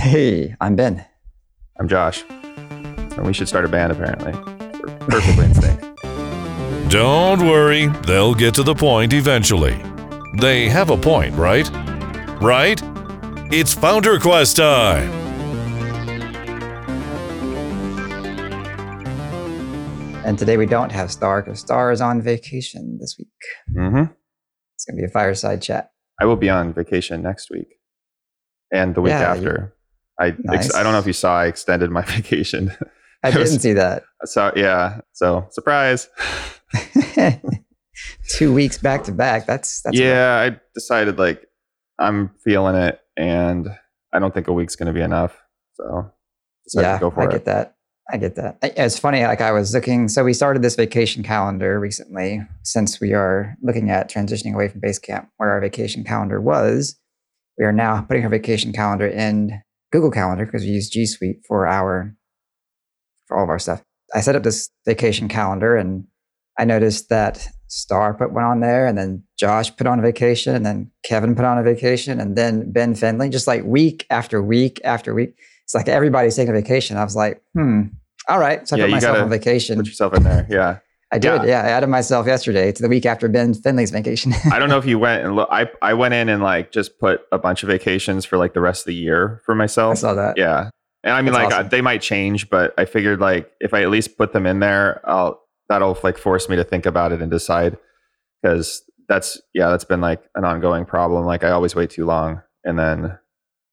Hey, I'm Ben. I'm Josh. And we should start a band, apparently. We're perfectly in sync. Don't worry, they'll get to the point eventually. They have a point, right? Right? It's Founder Quest time! And today we don't have Starr because Starr is on vacation this week. Mm-hmm. It's going to be a fireside chat. I will be on vacation next week and the week Yeah, you- after. I ex- I don't know if you saw. I extended my vacation. I didn't see that. so yeah. So surprise. Two weeks back to back. That's that's yeah, I decided like I'm feeling it, and I don't think a week's going to be enough. So decided yeah. to go for I it. get that. I get that. It's funny. Like I was looking. So we started this vacation calendar recently, since we are looking at transitioning away from Basecamp, where our vacation calendar was. We are now putting our vacation calendar in Google Calendar because we use G Suite for our for all of our stuff. I set up this vacation calendar and I noticed that Starr put one on there and then Josh put on a vacation and then Kevin put on a vacation and then Ben Finley, just like week after week after week. It's like everybody's taking a vacation. I was like, hmm, all right. So I Yeah, put myself gotta on vacation. Put yourself in there. Yeah. I did. yeah. Yeah. I added myself yesterday to the week after Ben Finley's vacation. I don't know if you went and look. I I went in and like just put a bunch of vacations for like the rest of the year for myself. I saw that. Yeah. And I mean, That's like, awesome. uh, they might change, but I figured, like, if I at least put them in there, I'll, that'll, like, force me to think about it and decide. Because that's, yeah, that's been, like, an ongoing problem. Like, I always wait too long and then,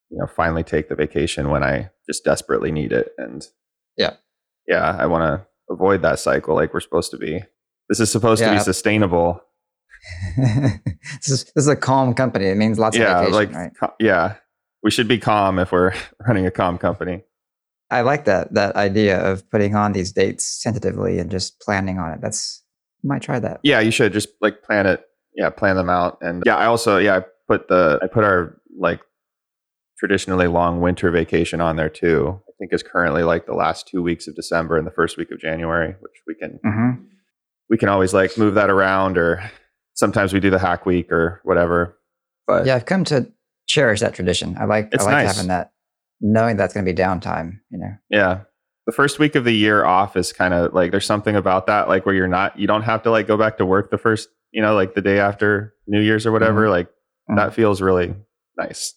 you know, finally take the vacation when I just desperately need it. And, Yeah. Yeah, I want to avoid that cycle like we're supposed to be. This is supposed to be sustainable. this, is, this is a calm company. It means lots yeah. of vacation, like, right? yeah. We should be calm if we're running a calm company. I like that that idea of putting on these dates tentatively and just planning on it. That's might try that. yeah you should just like plan it yeah plan them out and yeah i also yeah i put the i put our like traditionally long winter vacation on there too i think is currently like the last two weeks of december and the first week of january which we can hmm we can always like move that around or sometimes we do the hack week or whatever but Yeah, I've come to cherish that tradition. I like It's I like nice. having that, knowing that's going to be downtime. You know. yeah the first week of the year off is kind of like there's something about that like where you're not you don't have to like go back to work the first you know like the day after new year's or whatever like Mhm. that feels really nice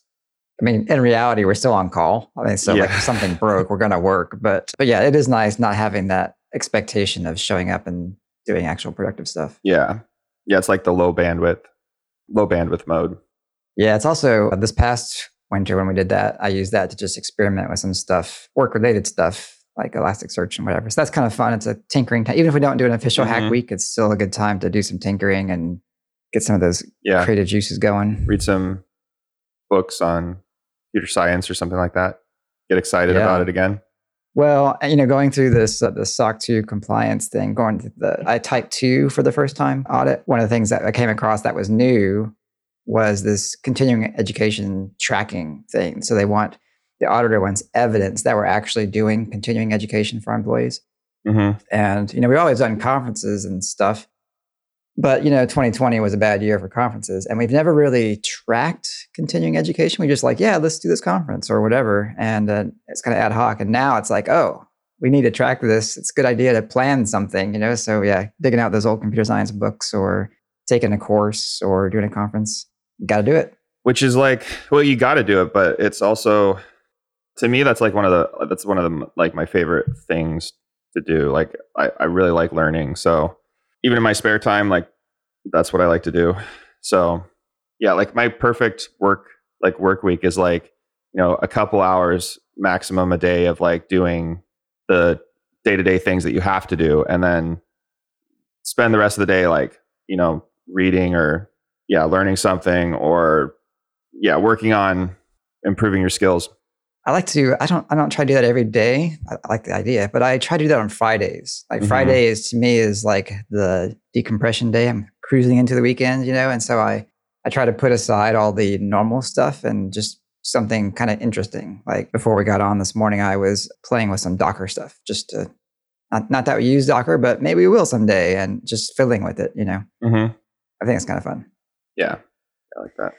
I mean, in reality, we're still on call. I mean, so like if something broke, we're going to work. But but yeah, it is nice not having that expectation of showing up and doing actual productive stuff. Yeah. Yeah, it's like the low bandwidth, low bandwidth mode. Yeah, it's also uh, this past winter when we did that, I used that to just experiment with some stuff, work related stuff like Elasticsearch and whatever. So that's kind of fun. It's a tinkering time. Even if we don't do an official hack Mhm. week, it's still a good time to do some tinkering and get some of those Yeah. creative juices going. Read some books on computer science or something like that. Get excited Yeah. about it again. Well, you know, going through this uh, the SOC 2 compliance thing, going to the I type 2 for the first time audit, one of the things that I came across that was new was this continuing education tracking thing. So they want the auditor wants evidence that we're actually doing continuing education for our employees. hmm And you know, we've always done conferences and stuff, but you know, 2020 was a bad year for conferences, and we've never really tracked continuing education. We just like, yeah, let's do this conference or whatever, and uh, it's kind of ad hoc. And now it's like, oh, we need to track this. It's a good idea to plan something, you know. So yeah, digging out those old computer science books or taking a course or doing a conference, got to do it. Which is like, well, you got to do it, but it's also, to me, that's like one of the, that's one of the, like my favorite things to do. Like, I, I really like learning. So even in my spare time, like, that's what I like to do. So yeah, like my perfect work, like work week is like, you know, a couple hours maximum a day of like doing the day to day things that you have to do. And then spend the rest of the day, like, you know, reading or, yeah, learning something or, yeah, working on improving your skills. I like to. I don't. I don't try to do that every day. I, I like the idea, but I try to do that on Fridays. Like Mhm. Fridays to me is like the decompression day. I'm cruising into the weekend, you know, and so I I try to put aside all the normal stuff and just something kind of interesting. Like before we got on this morning, I was playing with some Docker stuff, just to not not that we use Docker, but maybe we will someday, and just fiddling with it. You know, Mm-hmm. I think it's kind of fun. Yeah, I like that.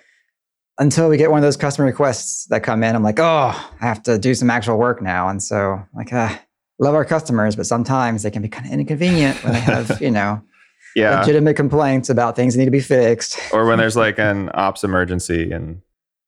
Until we get one of those customer requests that come in, I'm like, oh, I have to do some actual work now. And so, like, uh, love our customers, but sometimes they can be kind of inconvenient when they have, you know, Yeah. legitimate complaints about things that need to be fixed. or when there's like an ops emergency and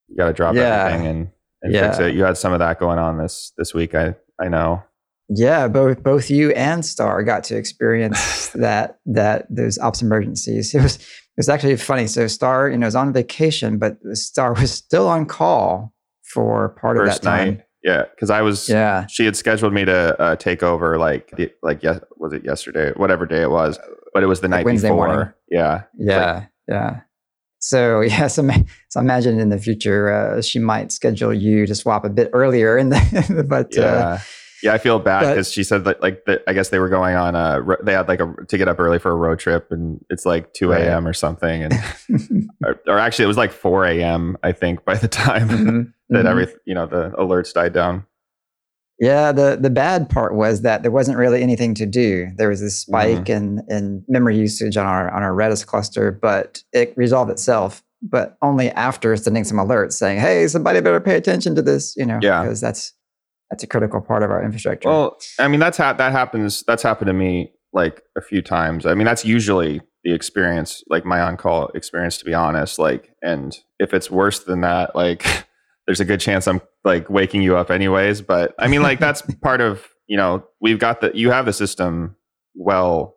you got to drop Yeah. everything and, and fix Yeah. it. You had some of that going on this this week. I I know. Yeah, both both you and Starr got to experience that that those ops emergencies. It was it was actually funny. So Starr, you know, was on vacation, but Starr was still on call for part First of that time. Yeah, because I was. Yeah, She had scheduled me to uh, take over like the, like yes was it yesterday whatever day it was but it was the Like night Wednesday before morning. yeah yeah, yeah. So yeah, so, so imagine in the future uh, she might schedule you to swap a bit earlier, in the but yeah uh, yeah I feel bad because she said that like that I guess they were going on a ro- they had like a to get up early for a road trip and it's like two Right. a.m. or something and or, or actually it was like four a.m. I think by the time Mhm, that mhm. every you know the alerts died down Yeah, the the bad part was that there wasn't really anything to do. There was this spike in in memory usage on our on our Redis cluster, but it resolved itself. But only after sending some alerts saying, "Hey, somebody better pay attention to this," you know, Yeah. because that's that's a critical part of our infrastructure. Well, I mean, that's ha- that happens. That's happened to me like a few times. I mean, that's usually the experience, like my on-call experience, to be honest. Like, and if it's worse than that, like, there's a good chance I'm like waking you up anyways. But I mean, like, that's part of you know we've got the you have the system well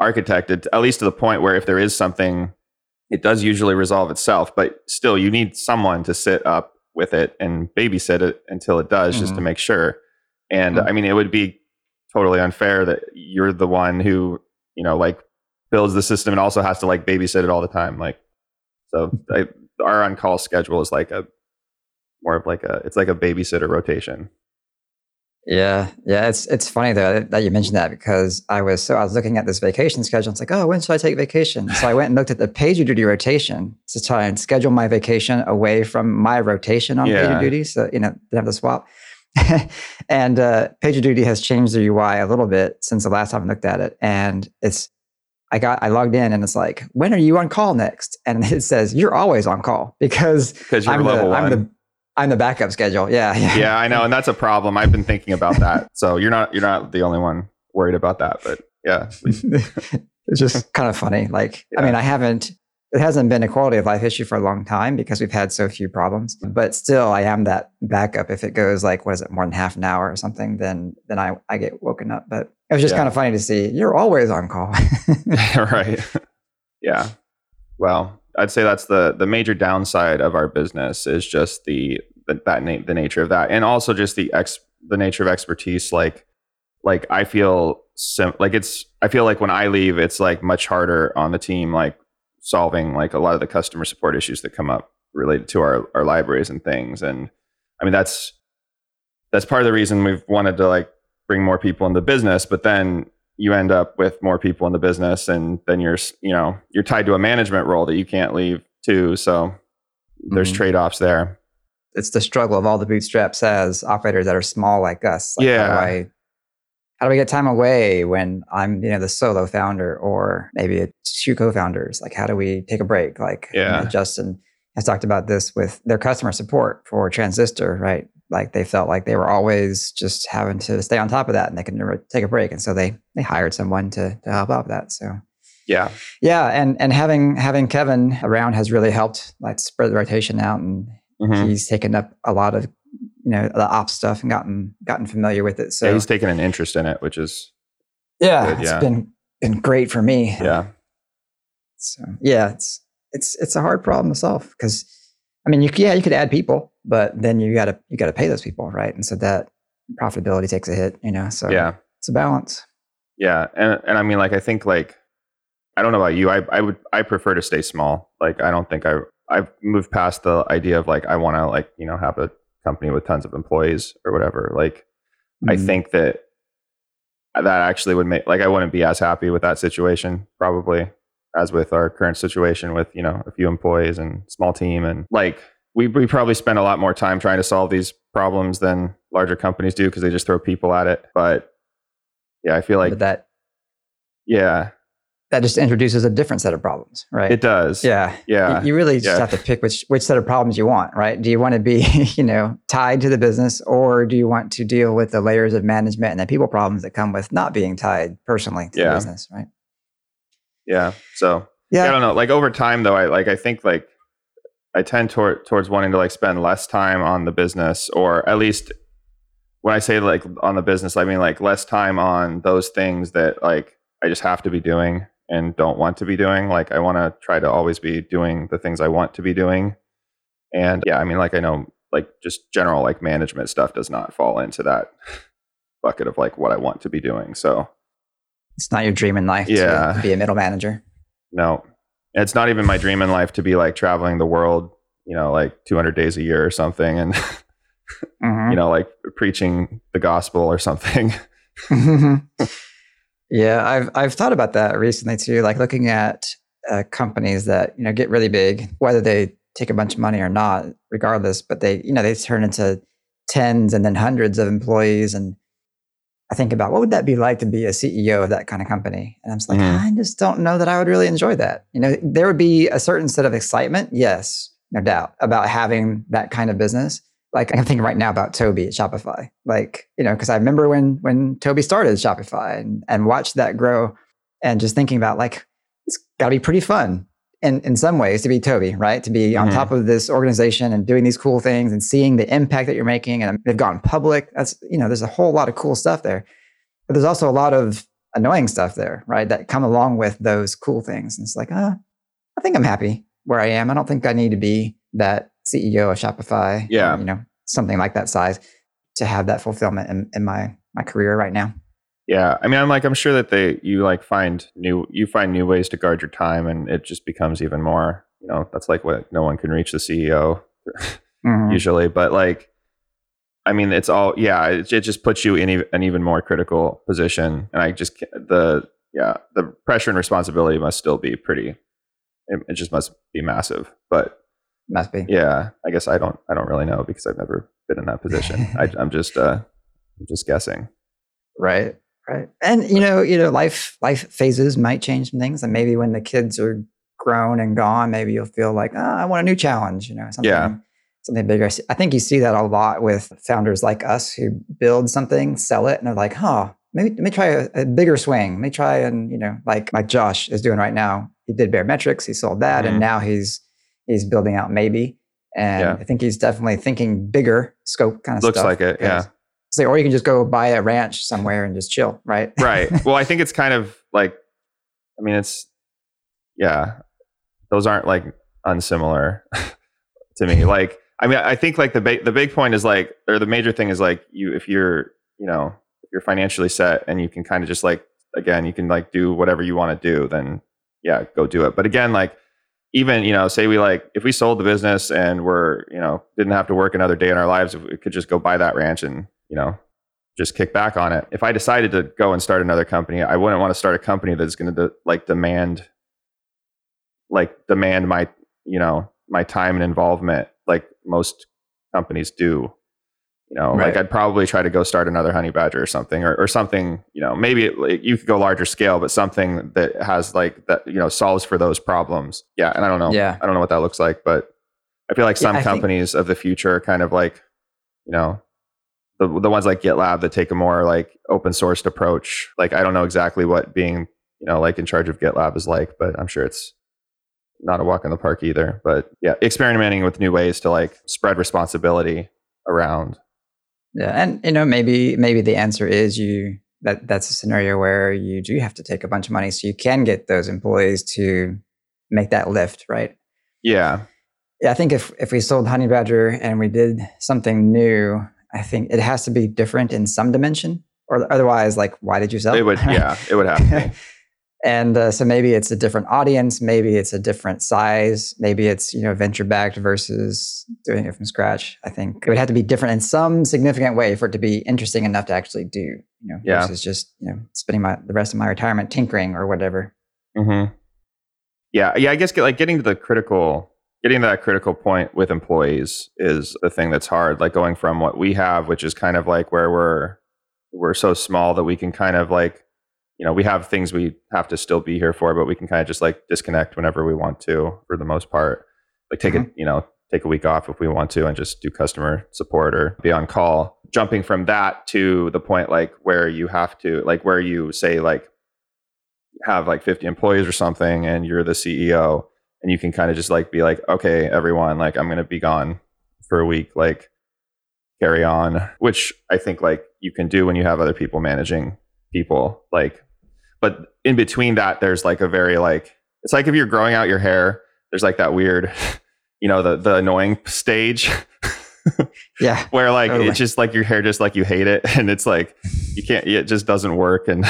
architected, at least to the point where if there is something, it does usually resolve itself. But still, you need someone to sit up with it and babysit it until it does, just to Mhm. make sure. And Mhm. I mean, it would be totally unfair that you're the one who, you know, like builds the system and also has to like babysit it all the time. Like, so I, our on call schedule is like a more of like a, it's like a babysitter rotation. Yeah, yeah, it's it's funny though that you mentioned that because I was so I was looking at this vacation schedule. It's like, oh, when should I take vacation? So I went and looked at the PagerDuty rotation to try and schedule my vacation away from my rotation on Yeah. PagerDuty. So you know, didn't have to swap. and uh, PagerDuty has changed the UI a little bit since the last time I looked at it, and it's I got I logged in and it's like, when are you on call next? And it says you're always on call because Because you're I'm the, level I'm one. the I'm the backup schedule. Yeah, yeah, yeah, I know, and that's a problem. I've been thinking about that. So you're not you're not the only one worried about that, but yeah, it's just kind of funny. Like, I mean, I haven't, it hasn't been a quality of life issue for a long time because we've had so few problems, but still I am that backup. If it goes like, what is it, more than half an hour or something, then, then I, I get woken up. But it was just Yeah. kind of funny to see you're always on call. right. Yeah. Well, I'd say that's the the major downside of our business is just the the, that na- the nature of that, and also just the ex the nature of expertise. Like like I feel sim- like it's I feel like when I leave, it's like much harder on the team, like solving like a lot of the customer support issues that come up related to our our libraries and things. And I mean that's that's part of the reason we've wanted to like bring more people into business, but then you end up with more people in the business and then you're you know you're tied to a management role that you can't leave too so there's Mhm. trade-offs there it's the struggle of all the bootstraps as operators that are small like us. Like, How Yeah. do, I, how do we get time away when I'm, you know, the solo founder or maybe two co-founders? Like, how do we take a break? Like, you know, Yeah. Justin has talked about this with their customer support for Transistor, right? Like they felt like they were always just having to stay on top of that and they could never take a break. And so they, they hired someone to, to help out with that. So yeah yeah. And, and having, having Kevin around has really helped like spread the rotation out and Mhm. he's taken up a lot of you know the ops stuff and gotten gotten familiar with it so yeah yeah, he's taken an interest in it which is it's good, yeah. It's been been great for me. Yeah. So yeah it's it's it's a hard problem to solve because i mean you yeah you could add people but then you gotta you gotta pay those people right? And so that profitability takes a hit you know so yeah. it's a balance. Yeah and and i mean like i think like i don't know about you i i would i prefer to stay small. Like i don't think i i've moved past the idea of like i want to like you know have a company with tons of employees or whatever like I Mhm. think that that actually would make like I wouldn't be as happy with that situation probably as with our current situation with you know a few employees and small team and like we we probably spend a lot more time trying to solve these problems than larger companies do because they just throw people at it. But yeah, I feel like but that yeah, that just introduces a different set of problems, right? It does. yeah. Yeah. You, really just yeah. have to pick which which set of problems you want, right? Do you want to be, you know, tied to the business or do you want to deal with the layers of management and the people problems that come with not being tied personally to Yeah. the business, right? Yeah. So Yeah. I don't know. Like over time though, I like I think like I tend toward towards wanting to like spend less time on the business or at least when I say like on the business, I mean like less time on those things that like I just have to be doing and don't want to be doing. Like I want to try to always be doing the things I want to be doing. And yeah, I mean like I know like just general like management stuff does not fall into that bucket of like what I want to be doing. So It's not your dream in life Yeah. to be a middle manager. No, it's not even my dream in life to be like traveling the world, you know, like 200 days a year or something, and Mhm. you know, like preaching the gospel or something. yeah, I've I've thought about that recently too. Like looking at uh, companies that you know get really big, whether they take a bunch of money or not, regardless, but they you know they turn into tens and then hundreds of employees, and I think about what would that be like to be a CEO of that kind of company, and I'm just like, Mhm. I just don't know that I would really enjoy that. You know, there would be a certain set of excitement, yes, no doubt, about having that kind of business like I'm thinking right now about Tobi at Shopify. Like, you know, because I remember when when Tobi started Shopify and, and watched that grow and just thinking about like it's gotta be pretty fun in, in some ways to be Tobi, right? To be on Mhm. top of this organization and doing these cool things and seeing the impact that you're making and they've gone public. That's you know, there's a whole lot of cool stuff there. But there's also a lot of annoying stuff there, right? That come along with those cool things. And it's like, uh, I think I'm happy where I am. I don't think I need to be that CEO of Shopify. Yeah. you know, something like that size to have that fulfillment in, in my my career right now. yeah, I mean, I'm like, I'm sure that they you like find new you find new ways to guard your time, and it just becomes even more. You know, that's like what no one can reach the CEO Mhm. usually, but like. I mean, it's all yeah. It, it just puts you in an even more critical position, and I just the yeah the pressure and responsibility must still be pretty. It, it just must be massive, but Must be. Yeah, I guess I don't. I don't really know because I've never been in that position. I, I'm just. Uh, I'm just guessing. Right. Right. And you know, you know, life life phases might change some things. And maybe when the kids are grown and gone, maybe you'll feel like, oh, I want a new challenge, you know, something Yeah. something bigger. I think you see that a lot with founders like us who build something, sell it, and they're like, huh, maybe let me try a, a bigger swing. Let me try and, you know, like like Josh is doing right now. He did Baremetrics, he sold that, Mhm. and now he's he's building out maybe. And Yeah. I think he's definitely thinking bigger scope kind of Looks stuff. Looks like it, yeah. So, or you can just go buy a ranch somewhere and just chill, right? Right. well, I think it's kind of like. I mean, it's. Yeah, those aren't like unsimilar to me. Like, I mean, I think like the ba- the big point is like, or the major thing is like, you if you're you know you're financially set and you can kind of just like again you can like do whatever you want to do, then yeah, go do it. But again, like even you know say we like if we sold the business and we're you know didn't have to work another day in our lives if we could just go buy that ranch and you know just kick back on it. If i decided to go and start another company i wouldn't want to start a company that's going to like demand like demand my you know my time and involvement like most companies do you know like i'd probably try to go start another Honeybadger or something or, or something you know maybe it, like, you could go larger scale but something that has like that you know solves for those problems. Yeah and i don't know. Yeah. i don't know what that looks like but i feel like Yeah, some think- companies of the future are kind of like you know the, the ones like gitlab that take a more like open sourced approach. Like i don't know exactly what being you know like in charge of gitlab is like but i'm sure it's not a walk in the park either. But yeah experimenting with new ways to like spread responsibility around Yeah, and you know maybe maybe the answer is you that that's a scenario where you do have to take a bunch of money so you can get those employees to make that lift, right? yeah Yeah, I think if if we sold Honeybadger and we did something new, I think it has to be different in some dimension, or otherwise, like why did you sell? it would yeah it would have. and uh, so maybe it's a different audience, maybe it's a different size, maybe it's you know venture backed versus doing it from scratch. I think it would have to be different in some significant way for it to be interesting enough to actually do. You know, Yeah. versus just you know spending my the rest of my retirement tinkering or whatever. hmm Yeah, yeah. I guess get, like getting to the critical, getting to that critical point with employees is the thing that's hard. Like going from what we have, which is kind of like where we're we're so small that we can kind of like, you know, we have things we have to still be here for, but we can kind of just like disconnect whenever we want to for the most part. Like take Mhm. a, you know, take a week off if we want to and just do customer support or be on call. Jumping from that to the point like where you have to like where you say like have like 50 employees or something and you're the CEO and you can kind of just like be like, okay, everyone, like I'm going to be gone for a week, like carry on, which I think like you can do when you have other people managing people. Like, but in between that, there's like a very like, it's like if you're growing out your hair, there's like that weird, you know, the, the annoying stage Yeah. where like Totally. it's just like your hair just like you hate it and it's like you can't it just doesn't work and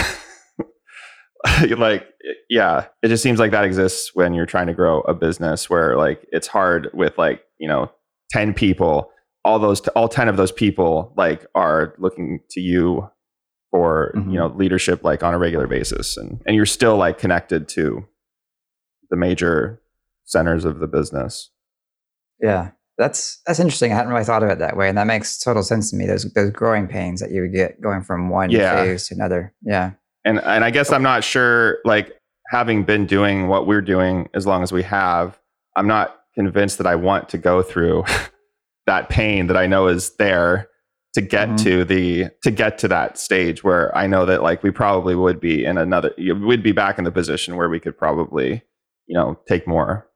like yeah it just seems like that exists when you're trying to grow a business where like it's hard with like you know 10 people all those all 10 of those people like are looking to you for Mhm. you know leadership like on a regular basis and and you're still like connected to the major centers of the business Yeah. That's that's interesting. I hadn't really thought of it that way. And that makes total sense to me. Those those growing pains that you would get going from one Yeah. phase to another. Yeah. and and I guess I'm not sure like having been doing what we're doing as long as we have I'm not convinced that I want to go through that pain that I know is there to get Mhm. to the to get to that stage where I know that like we probably would be in another we'd be back in the position where we could probably you know take more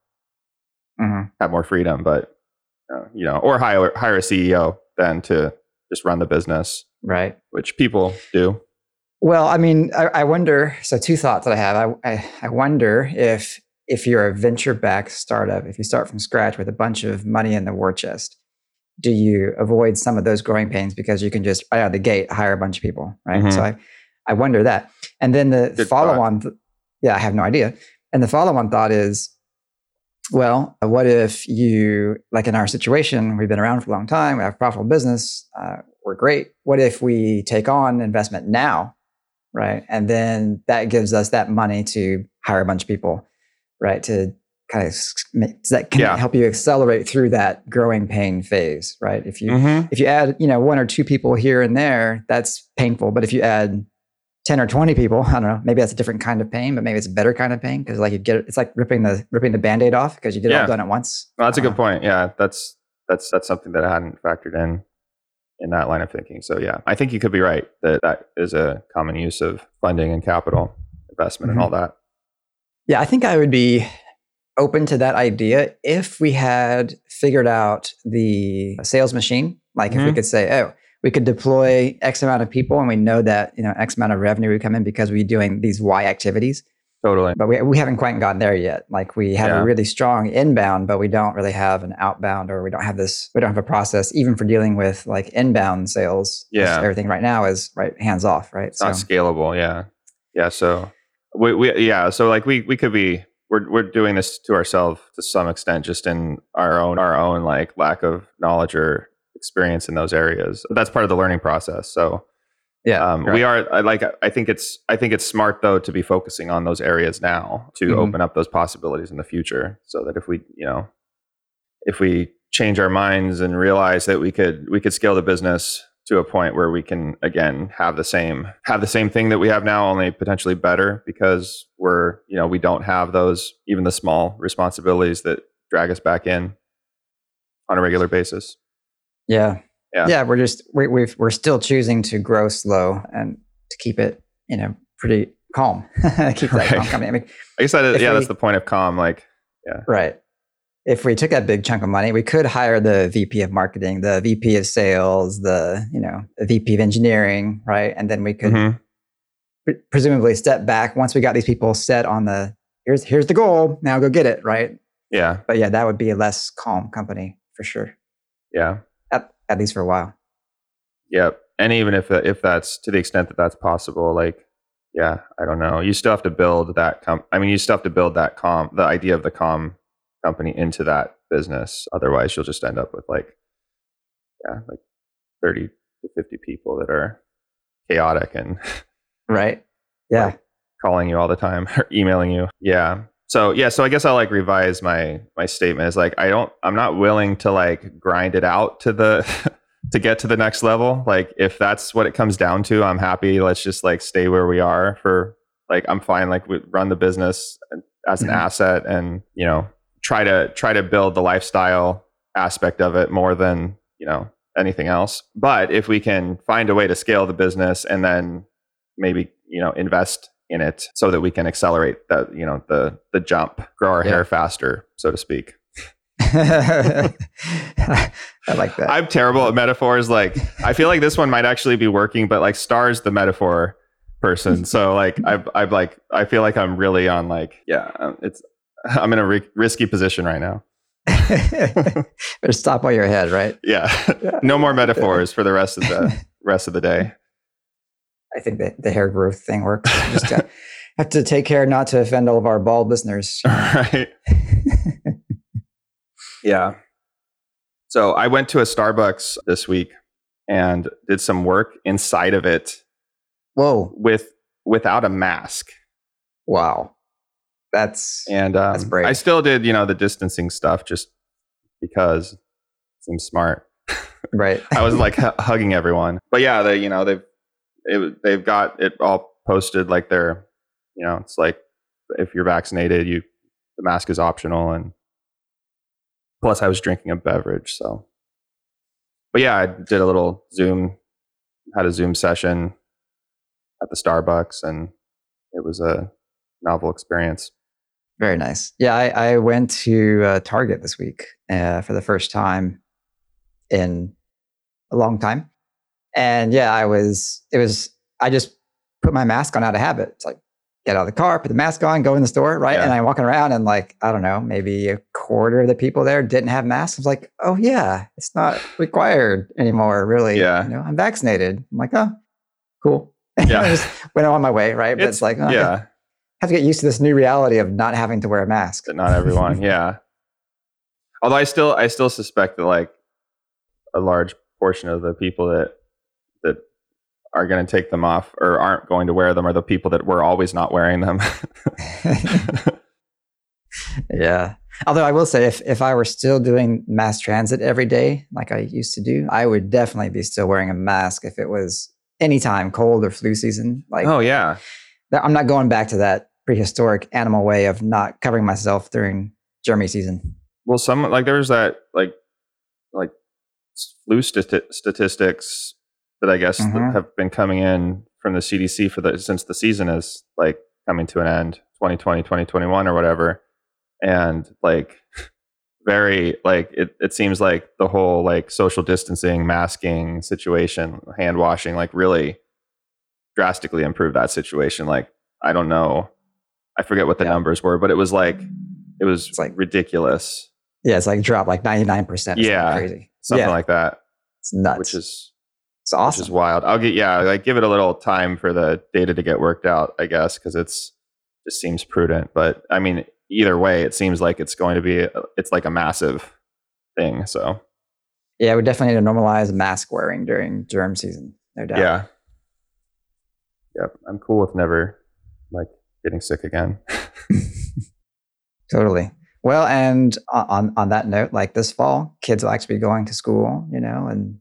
hmm have more freedom but uh, you know or hire hire a CEO than to just run the business Right. which people do Well, I mean, I, I wonder. So, two thoughts that I have. I, I, I wonder if if you're a venture backed startup, if you start from scratch with a bunch of money in the war chest, do you avoid some of those growing pains because you can just right out of the gate hire a bunch of people, right? Mhm. So, I, I wonder that. And then the Good follow on, th- yeah, I have no idea. And the follow on thought is, well, what if you, like in our situation, we've been around for a long time, we have a profitable business, uh, we're great. What if we take on investment now, right? And then that gives us that money to hire a bunch of people, right? To kind of does that can Yeah. help you accelerate through that growing pain phase, right? If you Mhm. if you add you know one or two people here and there, that's painful. But if you add 10 or 20 people, I don't know, maybe that's a different kind of pain, but maybe it's a better kind of pain because like you get it's like ripping the ripping the band-aid off because you get it Yeah. all done at once. Well, that's a Uh, good point. Yeah, that's that's that's something that I hadn't factored in in that line of thinking. So yeah, I think you could be right that that is a common use of funding and capital investment and all that. Yeah, I think I would be open to that idea if we had figured out the sales machine. Like if we Mhm. could say, oh, we could deploy X amount of people and we know that, you know, X amount of revenue would come in because we're doing these Y activities. Totally. But we, we haven't quite gotten there yet. Like we have Yeah. a really strong inbound, but we don't really have an outbound or we don't have this, we don't have a process even for dealing with like inbound sales. Yeah. Everything right now is right hands off, right? It's not scalable. Yeah. Yeah. So we, we yeah. So like we we could be we're we're doing this to ourselves to some extent, just in our own our own like lack of knowledge or experience in those areas. That's part of the learning process. So yeah. um, we are I like i think it's i think it's smart though to be focusing on those areas now to Mhm. open up those possibilities in the future so that if we you know if we change our minds and realize that we could we could scale the business to a point where we can again have the same have the same thing that we have now only potentially better because we're you know we don't have those even the small responsibilities that drag us back in on a regular basis Yeah. Yeah. Yeah. We're just, we, we've, we're still choosing to grow slow and to keep it, you know, pretty calm. keep that calm Right. coming. I mean, i guess that is, yeah we- that's the point of calm like yeah. right. If we took that big chunk of money, we could hire the VP of marketing, the VP of sales, the, you know, the VP of engineering, right? And then we could Mhm. pre- presumably step back once we got these people set on the, here's, here's the goal. Now go get it. Right. yeah But yeah, that would be a less calm company for sure. yeah At, at least for a while. Yep. And even if if that's to the extent that that's possible, like, yeah, I don't know. You still have to build that. Com- I mean, you still have to build that com, the idea of the com company into that business. Otherwise, you'll just end up with like, yeah, like thirty to fifty people that are chaotic and Right. Yeah. Right. calling you all the time or emailing you. Yeah. So yeah, so I guess I'll like revise my my statement. Is like I don't I'm not willing to like grind it out to the to get to the next level. Like if that's what it comes down to, I'm happy. Let's just like stay where we are for like I'm fine. Like we run the business as an Mhm. asset, and you know, try to try to build the lifestyle aspect of it more than you know anything else. But if we can find a way to scale the business and then maybe you know invest in it so that we can accelerate that you know the the jump, grow our Yeah. hair faster, so to speak. I like that. I'm terrible at metaphors. Like, I feel like this one might actually be working, but like, Starr's the metaphor person. So like, I'm, I'm like, I feel like I'm really on like, yeah, um, it's, I'm in a ri- risky position right now. Better stop while you're ahead, right? Yeah, Yeah. no more metaphors for the rest of the rest of the day. I think the, the hair growth thing works. Just got, have to take care not to offend all of our bald listeners. Right. Yeah. So I went to a Starbucks this week and did some work inside of it Whoa! with without a mask. Wow, that's And um, That's brave. I still did, you know, the distancing stuff just because it seems smart. right. I wasn't like hu- hugging everyone, but yeah, they, you know, they've it, they've got it all posted like they're, you know, it's like if you're vaccinated, you the mask is optional, and plus I was drinking a beverage, so. But yeah, I did a little Zoom, had a Zoom session at the Starbucks, and it was a novel experience. Very nice. Yeah, I, I went to uh, Target this week uh, for the first time in a long time, and yeah, I was. It was. I just put my mask on out of habit. It's like get out of the car, put the mask on, go in the store, right? Yeah. And I'm walking around, and like I don't know, maybe a quarter of the people there didn't have masks. I was like, oh yeah, it's not required anymore. Really? Yeah. You know, I'm vaccinated. I'm like, oh, cool. Yeah. I just went on my way, right? But it's, like, oh, yeah, have to get used to this new reality of not having to wear a mask. but not everyone. yeah. Although I still, I still suspect that like a large portion of the people that that are going to take them off or aren't going to wear them are the people that were always not wearing them. yeah. Although I will say, if, if I were still doing mass transit every day, like I used to do, I would definitely be still wearing a mask if it was anytime cold or flu season. Like, oh yeah, I'm not going back to that prehistoric animal way of not covering myself during germy season. well, some like there's that like like flu stati- statistics that I guess that Mhm. have been coming in from the CDC for the since the season is like coming to an end 2020 2021 or whatever and like very like it, it seems like the whole like social distancing masking situation hand washing like really drastically improve that situation like i don't know i forget what the Yeah. numbers were but it was like it was It's like- ridiculous Yeah, it's like drop like 99%. Yeah. crazy. something Yeah. like that It's nuts. which is it's which awesome. is wild. I'll get yeah, like give it a little time for the data to get worked out, I guess, because it's just seems prudent. But I mean, either way, it seems like it's going to be it's like a massive thing. So yeah, we definitely need to normalize mask wearing during germ season. No doubt. yeah, yep. I'm cool with never like getting sick again. Totally. Well, and on on that note, like this fall, kids will actually be going to school, you know, and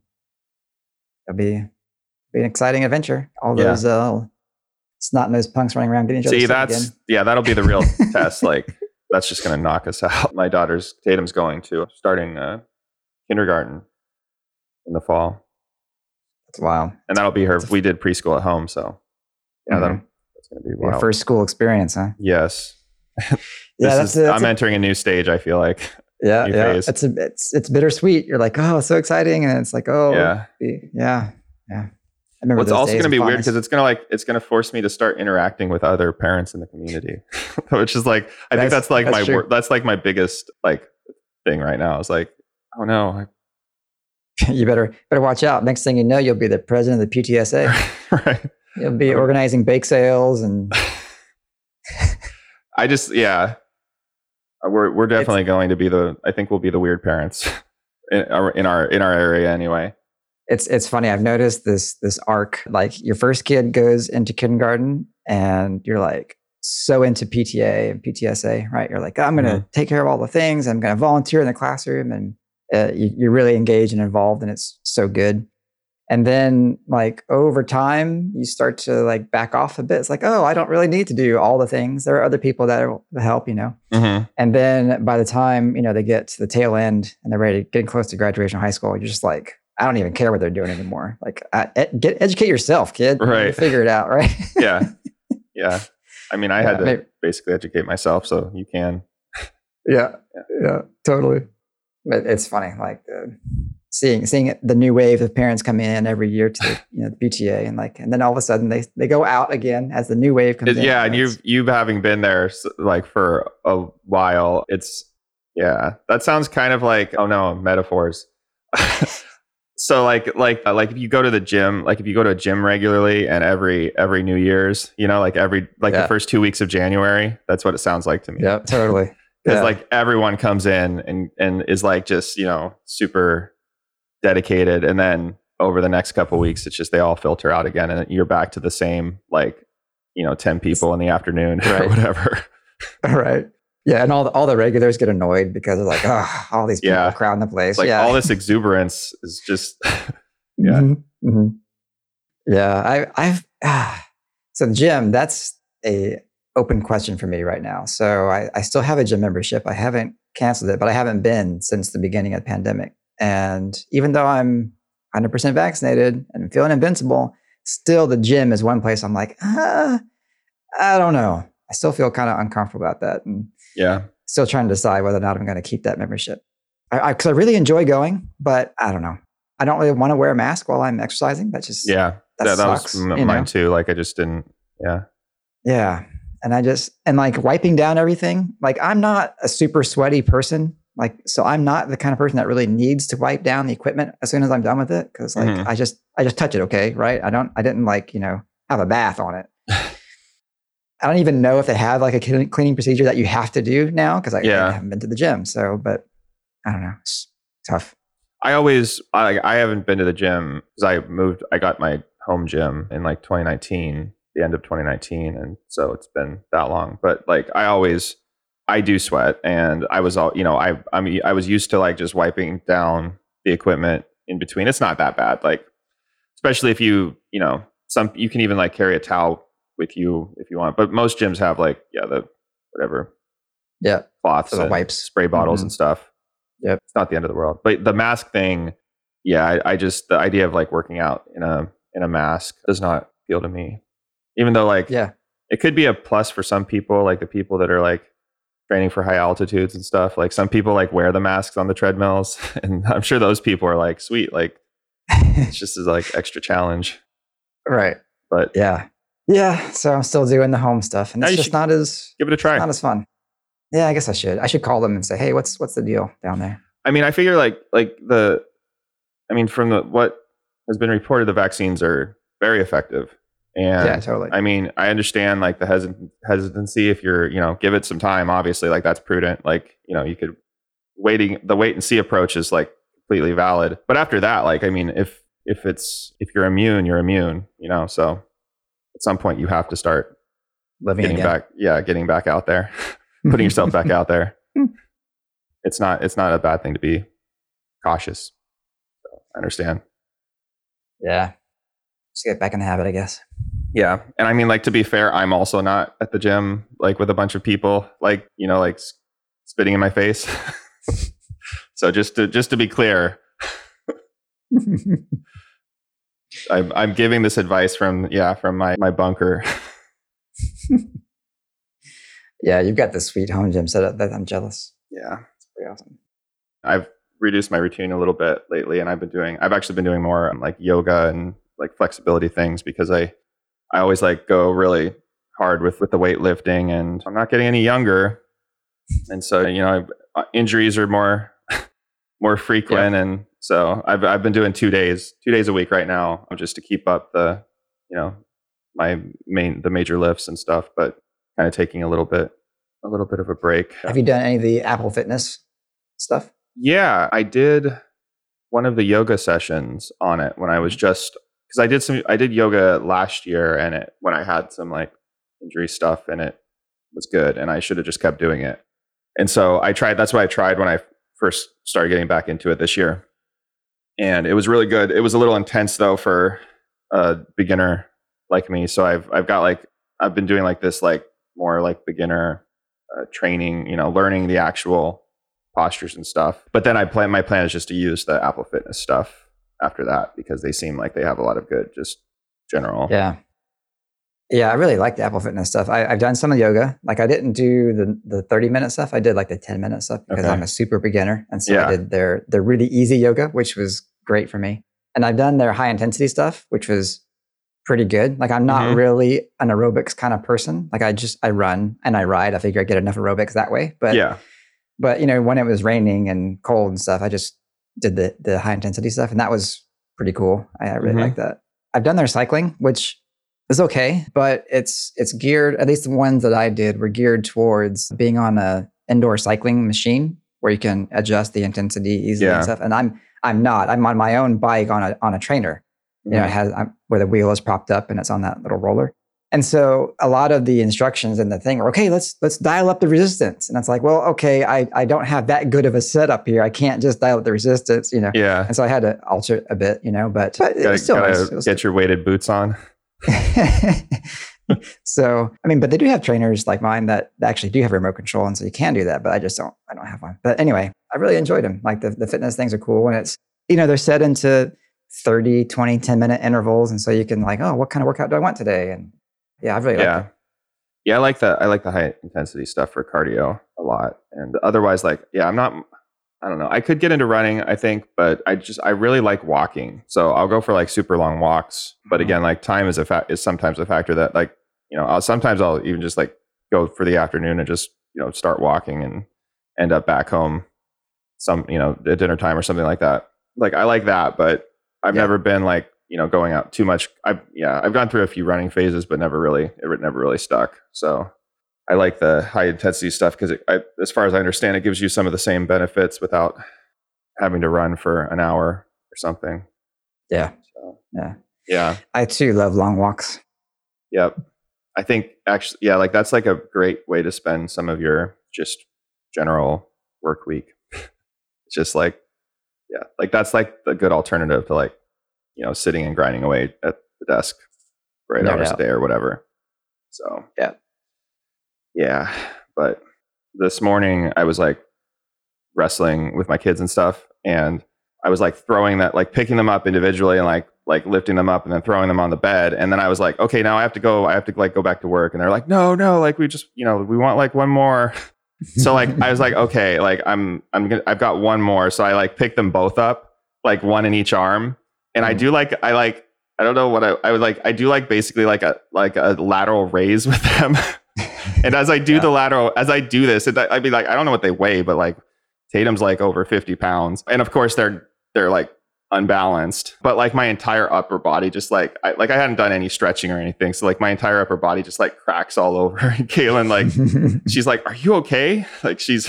it'll be be an exciting adventure. All Yeah. those uh, snot nosed punks running around getting each other See, that's again. yeah, that'll be the real test. Like that's just going to knock us out. My daughter's Tatum's going to starting uh, kindergarten in the fall, That's wild. and that'll be her. We did preschool at home, so yeah, Mhm. that's going to be Your first school experience, huh? Yes. Yeah, that's, is, a, that's I'm a- entering a new stage. I feel like. yeah, yeah. phase. It's a, it's it's bittersweet. You're like, oh, so exciting, and it's like, oh, yeah. yeah, yeah. I remember Well, it's also going to be weird because it's going to like it's going to force me to start interacting with other parents in the community, which is like I think That's- that's like that's my true. that's like my biggest like thing right now. It's like oh no, you better better watch out. Next thing you know, you'll be the president of the PTSA. Right? You'll be organizing bake sales and I just yeah, Uh, we're we're definitely going to be the I think we'll be the weird parents in our in our in our area anyway. it's it's funny. I've noticed this this arc. Like your first kid goes into kindergarten, and you're like so into PTA and PTSA, right? You're like, I'm going to take care of all the things. I'm going to volunteer in the classroom, and uh, you, you're really engaged and involved, and it's so good. And then like over time, you start to like back off a bit. It's like, oh, I don't really need to do all the things. There are other people that will help, you know. Mhm. And then by the time you know they get to the tail end and they're ready, getting close to graduation high school, you're just like, I don't even care what they're doing anymore. Like, I, get educate yourself, kid. You Right. figure it out, right? Yeah. Yeah. I mean, I had to maybe- basically educate myself, so you can. yeah, yeah, totally. But it's funny, like uh, seeing seeing the new wave of parents come in every year to the, you know the PTA, and like, and then all of a sudden they they go out again as the new wave comes It- in. yeah, and you It's- you having been there like for a while, it's yeah. That sounds kind of like oh no metaphors. so like like uh, like if you go to the gym, like if you go to a gym regularly and every every New Year's, you know, like every like Yeah. the first two weeks of January, that's what it sounds like to me. yeah, totally. because Yeah. like everyone comes in and and is like just you know super dedicated and then over the next couple weeks it's just they all filter out again and you're back to the same like you know 10 people in the afternoon or whatever right. Yeah, and all the, all the regulars get annoyed because they're like, oh, all these people Yeah. crowding the place. it's like yeah. all this exuberance is just Yeah. Mhm, mhm. Yeah. I, I've, ah, so gym, that's a open question for me right now. So I, I still have a gym membership. I haven't canceled it, but I haven't been since the beginning of the pandemic. And even though I'm 100% vaccinated and feeling invincible, still the gym is one place I'm like, ah, I don't know. I still feel kind of uncomfortable about that. And yeah still trying to decide whether or not I'm going to keep that membership. I, I, cause I really enjoy going, but I don't know. I don't really want to wear a mask while I'm exercising. That's just, yeah That that, that sucks, was m- mine know? too like i just didn't yeah yeah. And I just, and like wiping down everything, like I'm not a super sweaty person. Like, so I'm not the kind of person that really needs to wipe down the equipment as soon as I'm done with it. Cause like, Mhm. I just, I just touch it. Okay. Right. I don't, I didn't like, you know, have a bath on it. I don't even know if they have like a cleaning procedure that you have to do now. Cause I, I haven't been to the gym. So, but I don't know. It's tough. i always i i haven't been to the gym because i moved i got my home gym in like 2019 the end of 2019 and so it's been that long but like i always i do sweat and i was all you know i i mean i was used to like just wiping down the equipment in between it's not that bad like especially if you you know some you can even like carry a towel with you if you want but most gyms have like yeah the whatever Yeah. cloths the and wipes. spray bottles Mhm. and stuff Yep. it's not the end of the world but the mask thing yeah I, I just the idea of like working out in a in a mask does not appeal to me even though like Yeah. it could be a plus for some people like the people that are like training for high altitudes and stuff like some people like wear the masks on the treadmills and i'm sure those people are like sweet like it's just as like extra challenge right. but Yeah. Yeah. So I'm still doing the home stuff and it's just not as give it a try not as fun. Yeah, I guess I should. I should call them and say, hey, what's what's the deal down there? I mean, I figure like like the, I mean, from the what has been reported, the vaccines are very effective, and yeah, totally. I mean, I understand like the hesit- hesitancy if you're you know give it some time. Obviously, like that's prudent. Like you know you could waiting the wait and see approach is like completely valid. But after that, like I mean, if if it's if you're immune, you're immune. You know, so at some point you have to start Living getting again. back. Yeah, getting back out there, putting yourself back out there. It's not it's not a bad thing to be cautious. So I understand. Yeah. Just get back in the habit, I guess. Yeah, and I mean, like to be fair, I'm also not at the gym like with a bunch of people, like you know, like spitting in my face. so just to just to be clear, I'm I'm giving this advice from yeah from my my bunker. yeah, you've got this sweet home gym set up that I'm jealous. yeah, It's pretty awesome. I've reduced my routine a little bit lately, and I've been doing I've actually been doing more um, like yoga and like flexibility things because I I always like go really hard with with the weightlifting, and I'm not getting any younger, and so you know I, uh, injuries are more more frequent, and so I've I've been doing two days two days a week right now just to keep up the you know my main the major lifts and stuff, but kind of taking a little bit a little bit of a break. Have you done any of the Apple Fitness stuff? Yeah, I did one of the yoga sessions on it when I was mm-hmm. just because I did some I did yoga last year and it when I had some like injury stuff and it was good and I should have just kept doing it. And so I tried that's what I tried when I first started getting back into it this year. and it was really good. It was a little intense though for a beginner like me. So I've I've got like I've been doing like this like more like beginner uh, training, you know, learning the actual postures and stuff. But then I plan my plan is just to use the Apple Fitness stuff after that because they seem like they have a lot of good just general. Yeah. Yeah, I really like the Apple Fitness stuff. I, have done some of yoga. Like I didn't do the the 30 minute stuff. I did like the 10 minute stuff because Okay. I'm a super beginner. And so Yeah. I did their their really easy yoga, which was great for me. And I've done their high intensity stuff, which was pretty good. Like I'm not Mhm. really an aerobics kind of person. Like I just I run and I ride. I figure I get enough aerobics that way. But yeah. but you know, when it was raining and cold and stuff, I just did the the high intensity stuff, and that was pretty cool. I, I really Mhm. like that. I've done their cycling, which is okay, but it's it's geared. At least the ones that I did were geared towards being on a indoor cycling machine where you can adjust the intensity easily Yeah. and stuff. And I'm I'm not. I'm on my own bike on a on a trainer. You know, it Mhm. has I'm, where the wheel is propped up and it's on that little roller. And so a lot of the instructions in the thing are okay, let's let's dial up the resistance. And it's like, well, okay, I, I don't have that good of a setup here. I can't just dial up the resistance, you know. yeah. And so I had to alter it a bit, you know, but, but it Gotta, was still nice. Get your weighted boots on. so I mean, but they do have trainers like mine that actually do have remote control, and so you can do that. But I just don't. I don't have one. But anyway, I really enjoyed them. Like the the fitness things are cool, and it's you know they're set into 30, 20, 10 minute intervals, and so you can like, oh, what kind of workout do I want today? And yeah, I really like yeah. Yeah, I like the I like the high intensity stuff for cardio a lot. And otherwise, like, yeah, I'm not I don't know. I could get into running, I think, but I just I really like walking. So I'll go for like super long walks. But Mhm. again, like time is a fa- is sometimes a factor that like, you know, I'll sometimes I'll even just like go for the afternoon and just, you know, start walking and end up back home some, you know, at dinner time or something like that. Like I like that, but I've Yeah. never been like, you know, going out too much. I yeah, I've gone through a few running phases, but never really, it never really stuck. So I like the high intensity stuff because, as far as I understand, it gives you some of the same benefits without having to run for an hour or something. Yeah, So yeah. yeah, I too love long walks. yep. I think actually, yeah, like that's like a great way to spend some of your just general work week. it's just like, yeah, like that's like the good alternative to like, you know, sitting and grinding away at the desk for eight No hours doubt. a day or whatever. So Yeah. yeah. But this morning I was like wrestling with my kids and stuff, and I was like throwing that, like picking them up individually and like like lifting them up and then throwing them on the bed. And then I was like, okay, now I have to go. I have to like go back to work. And they're like, no, no, like we just you know we want like one more. so like I was like, okay, like I'm I'm gonna I've got one more. So I like picked them both up, like one in each arm, and I Mhm. do like I like I don't know what I I would like I do like basically like a like a lateral raise with them. and as I do Yeah. the lateral, as I do this, it, I'd be like, I don't know what they weigh, but like Tatum's like over 50 pounds. And of course they're, they're like unbalanced, but like my entire upper body, just like, I, like I hadn't done any stretching or anything. So like my entire upper body just like cracks all over. And Kaylin, like, she's like, are you okay? Like she's,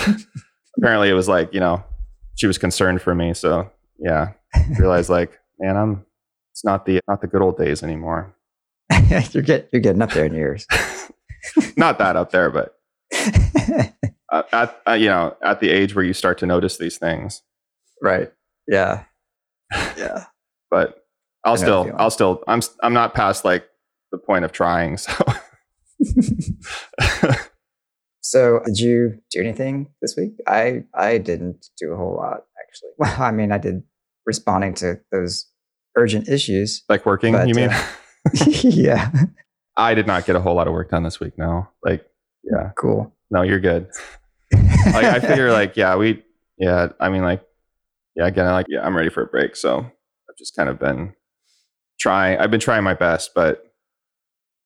apparently it was like, you know, she was concerned for me. So yeah, realized like, man, I'm, it's not the, not the good old days anymore. you're get you're getting up there in years. not that up there, but uh, at uh, you know at the age where you start to notice these things right. Yeah. Yeah. but i'll I know the still i'll still i'm I'm not past like the point of trying so So, did you do anything this week? I I didn't do a whole lot actually. Well, I mean, I did responding to those urgent issues. like working But, you mean uh, yeah, i did not get a whole lot of work done this week no like yeah cool. no you're good like i figure like yeah we yeah i mean like yeah again like yeah i'm ready for a break so i've just kind of been trying i've been trying my best but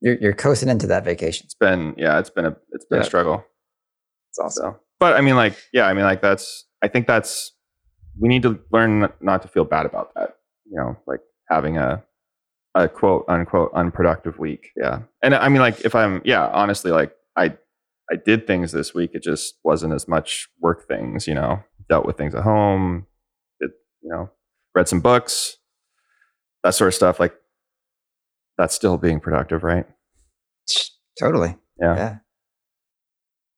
you're you're coasting into that vacation. it's been yeah it's been a it's been Yeah. a struggle It's awesome. So, but I mean, like, yeah, I mean, like, that's, I think that's, we need to learn not to feel bad about that, you know, like having a, a quote unquote unproductive week. Yeah. And I mean, like, if I'm, yeah, honestly, like, I, I did things this week. It just wasn't as much work things, you know, dealt with things at home, did, you know, read some books, that sort of stuff. Like, that's still being productive, right? Totally. Yeah. Yeah.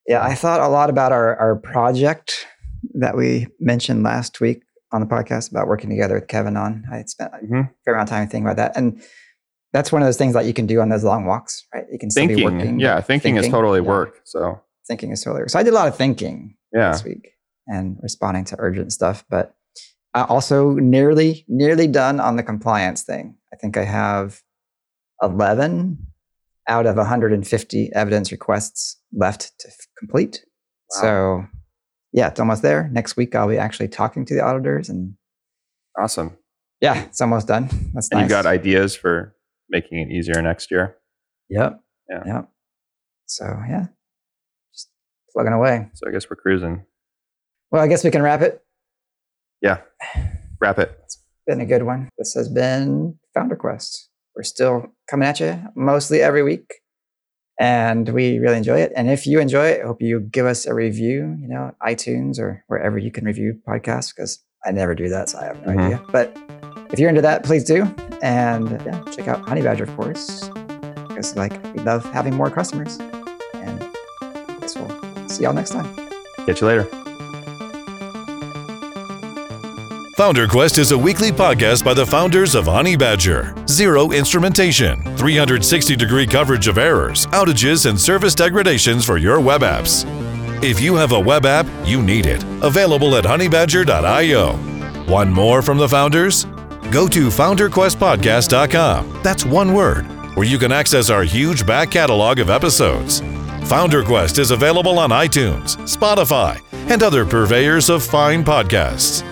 Yeah, I thought a lot about our, our project that we mentioned last week on the podcast about working together with Kevin on. I spent a Mhm. fair amount of time thinking about that. And that's one of those things that you can do on those long walks, right? You can still be Thinking, working. yeah, but thinking, is totally work. So Thinking is totally work. So I did a lot of thinking yeah, this week and responding to urgent stuff, but I also nearly, nearly done on the compliance thing. I think I have 11 out of 150 evidence requests left to f- complete. Wow. So yeah, it's almost there. Next week, I'll be actually talking to the auditors and awesome. yeah, it's almost done. That's And nice. you've got ideas for making it easier next year. Yep. Yeah. Yep. So yeah, just plugging away. So I guess we're cruising. Well, I guess we can wrap it. Yeah, wrap it. It's been a good one. This has been Founder Quest. We're still coming at you mostly every week, and we really enjoy it. And if you enjoy it, I hope you give us a review. You know, iTunes or wherever you can review podcasts, because I never do that, so I have no Mhm. idea. But if you're into that, please do. And yeah, check out Honeybadger, of course, because like we love having more customers. And I guess we'll see y'all next time. Catch you later. Founder Quest is a weekly podcast by the founders of Honeybadger. Zero instrumentation, 360 degree coverage of errors, outages, and service degradations for your web apps. If you have a web app, you need it. Available at honeybadger.io. One more from the founders? Go to founderquestpodcast.com. That's one word, where you can access our huge back catalog of episodes. Founder Quest is available on iTunes, Spotify, and other purveyors of fine podcasts.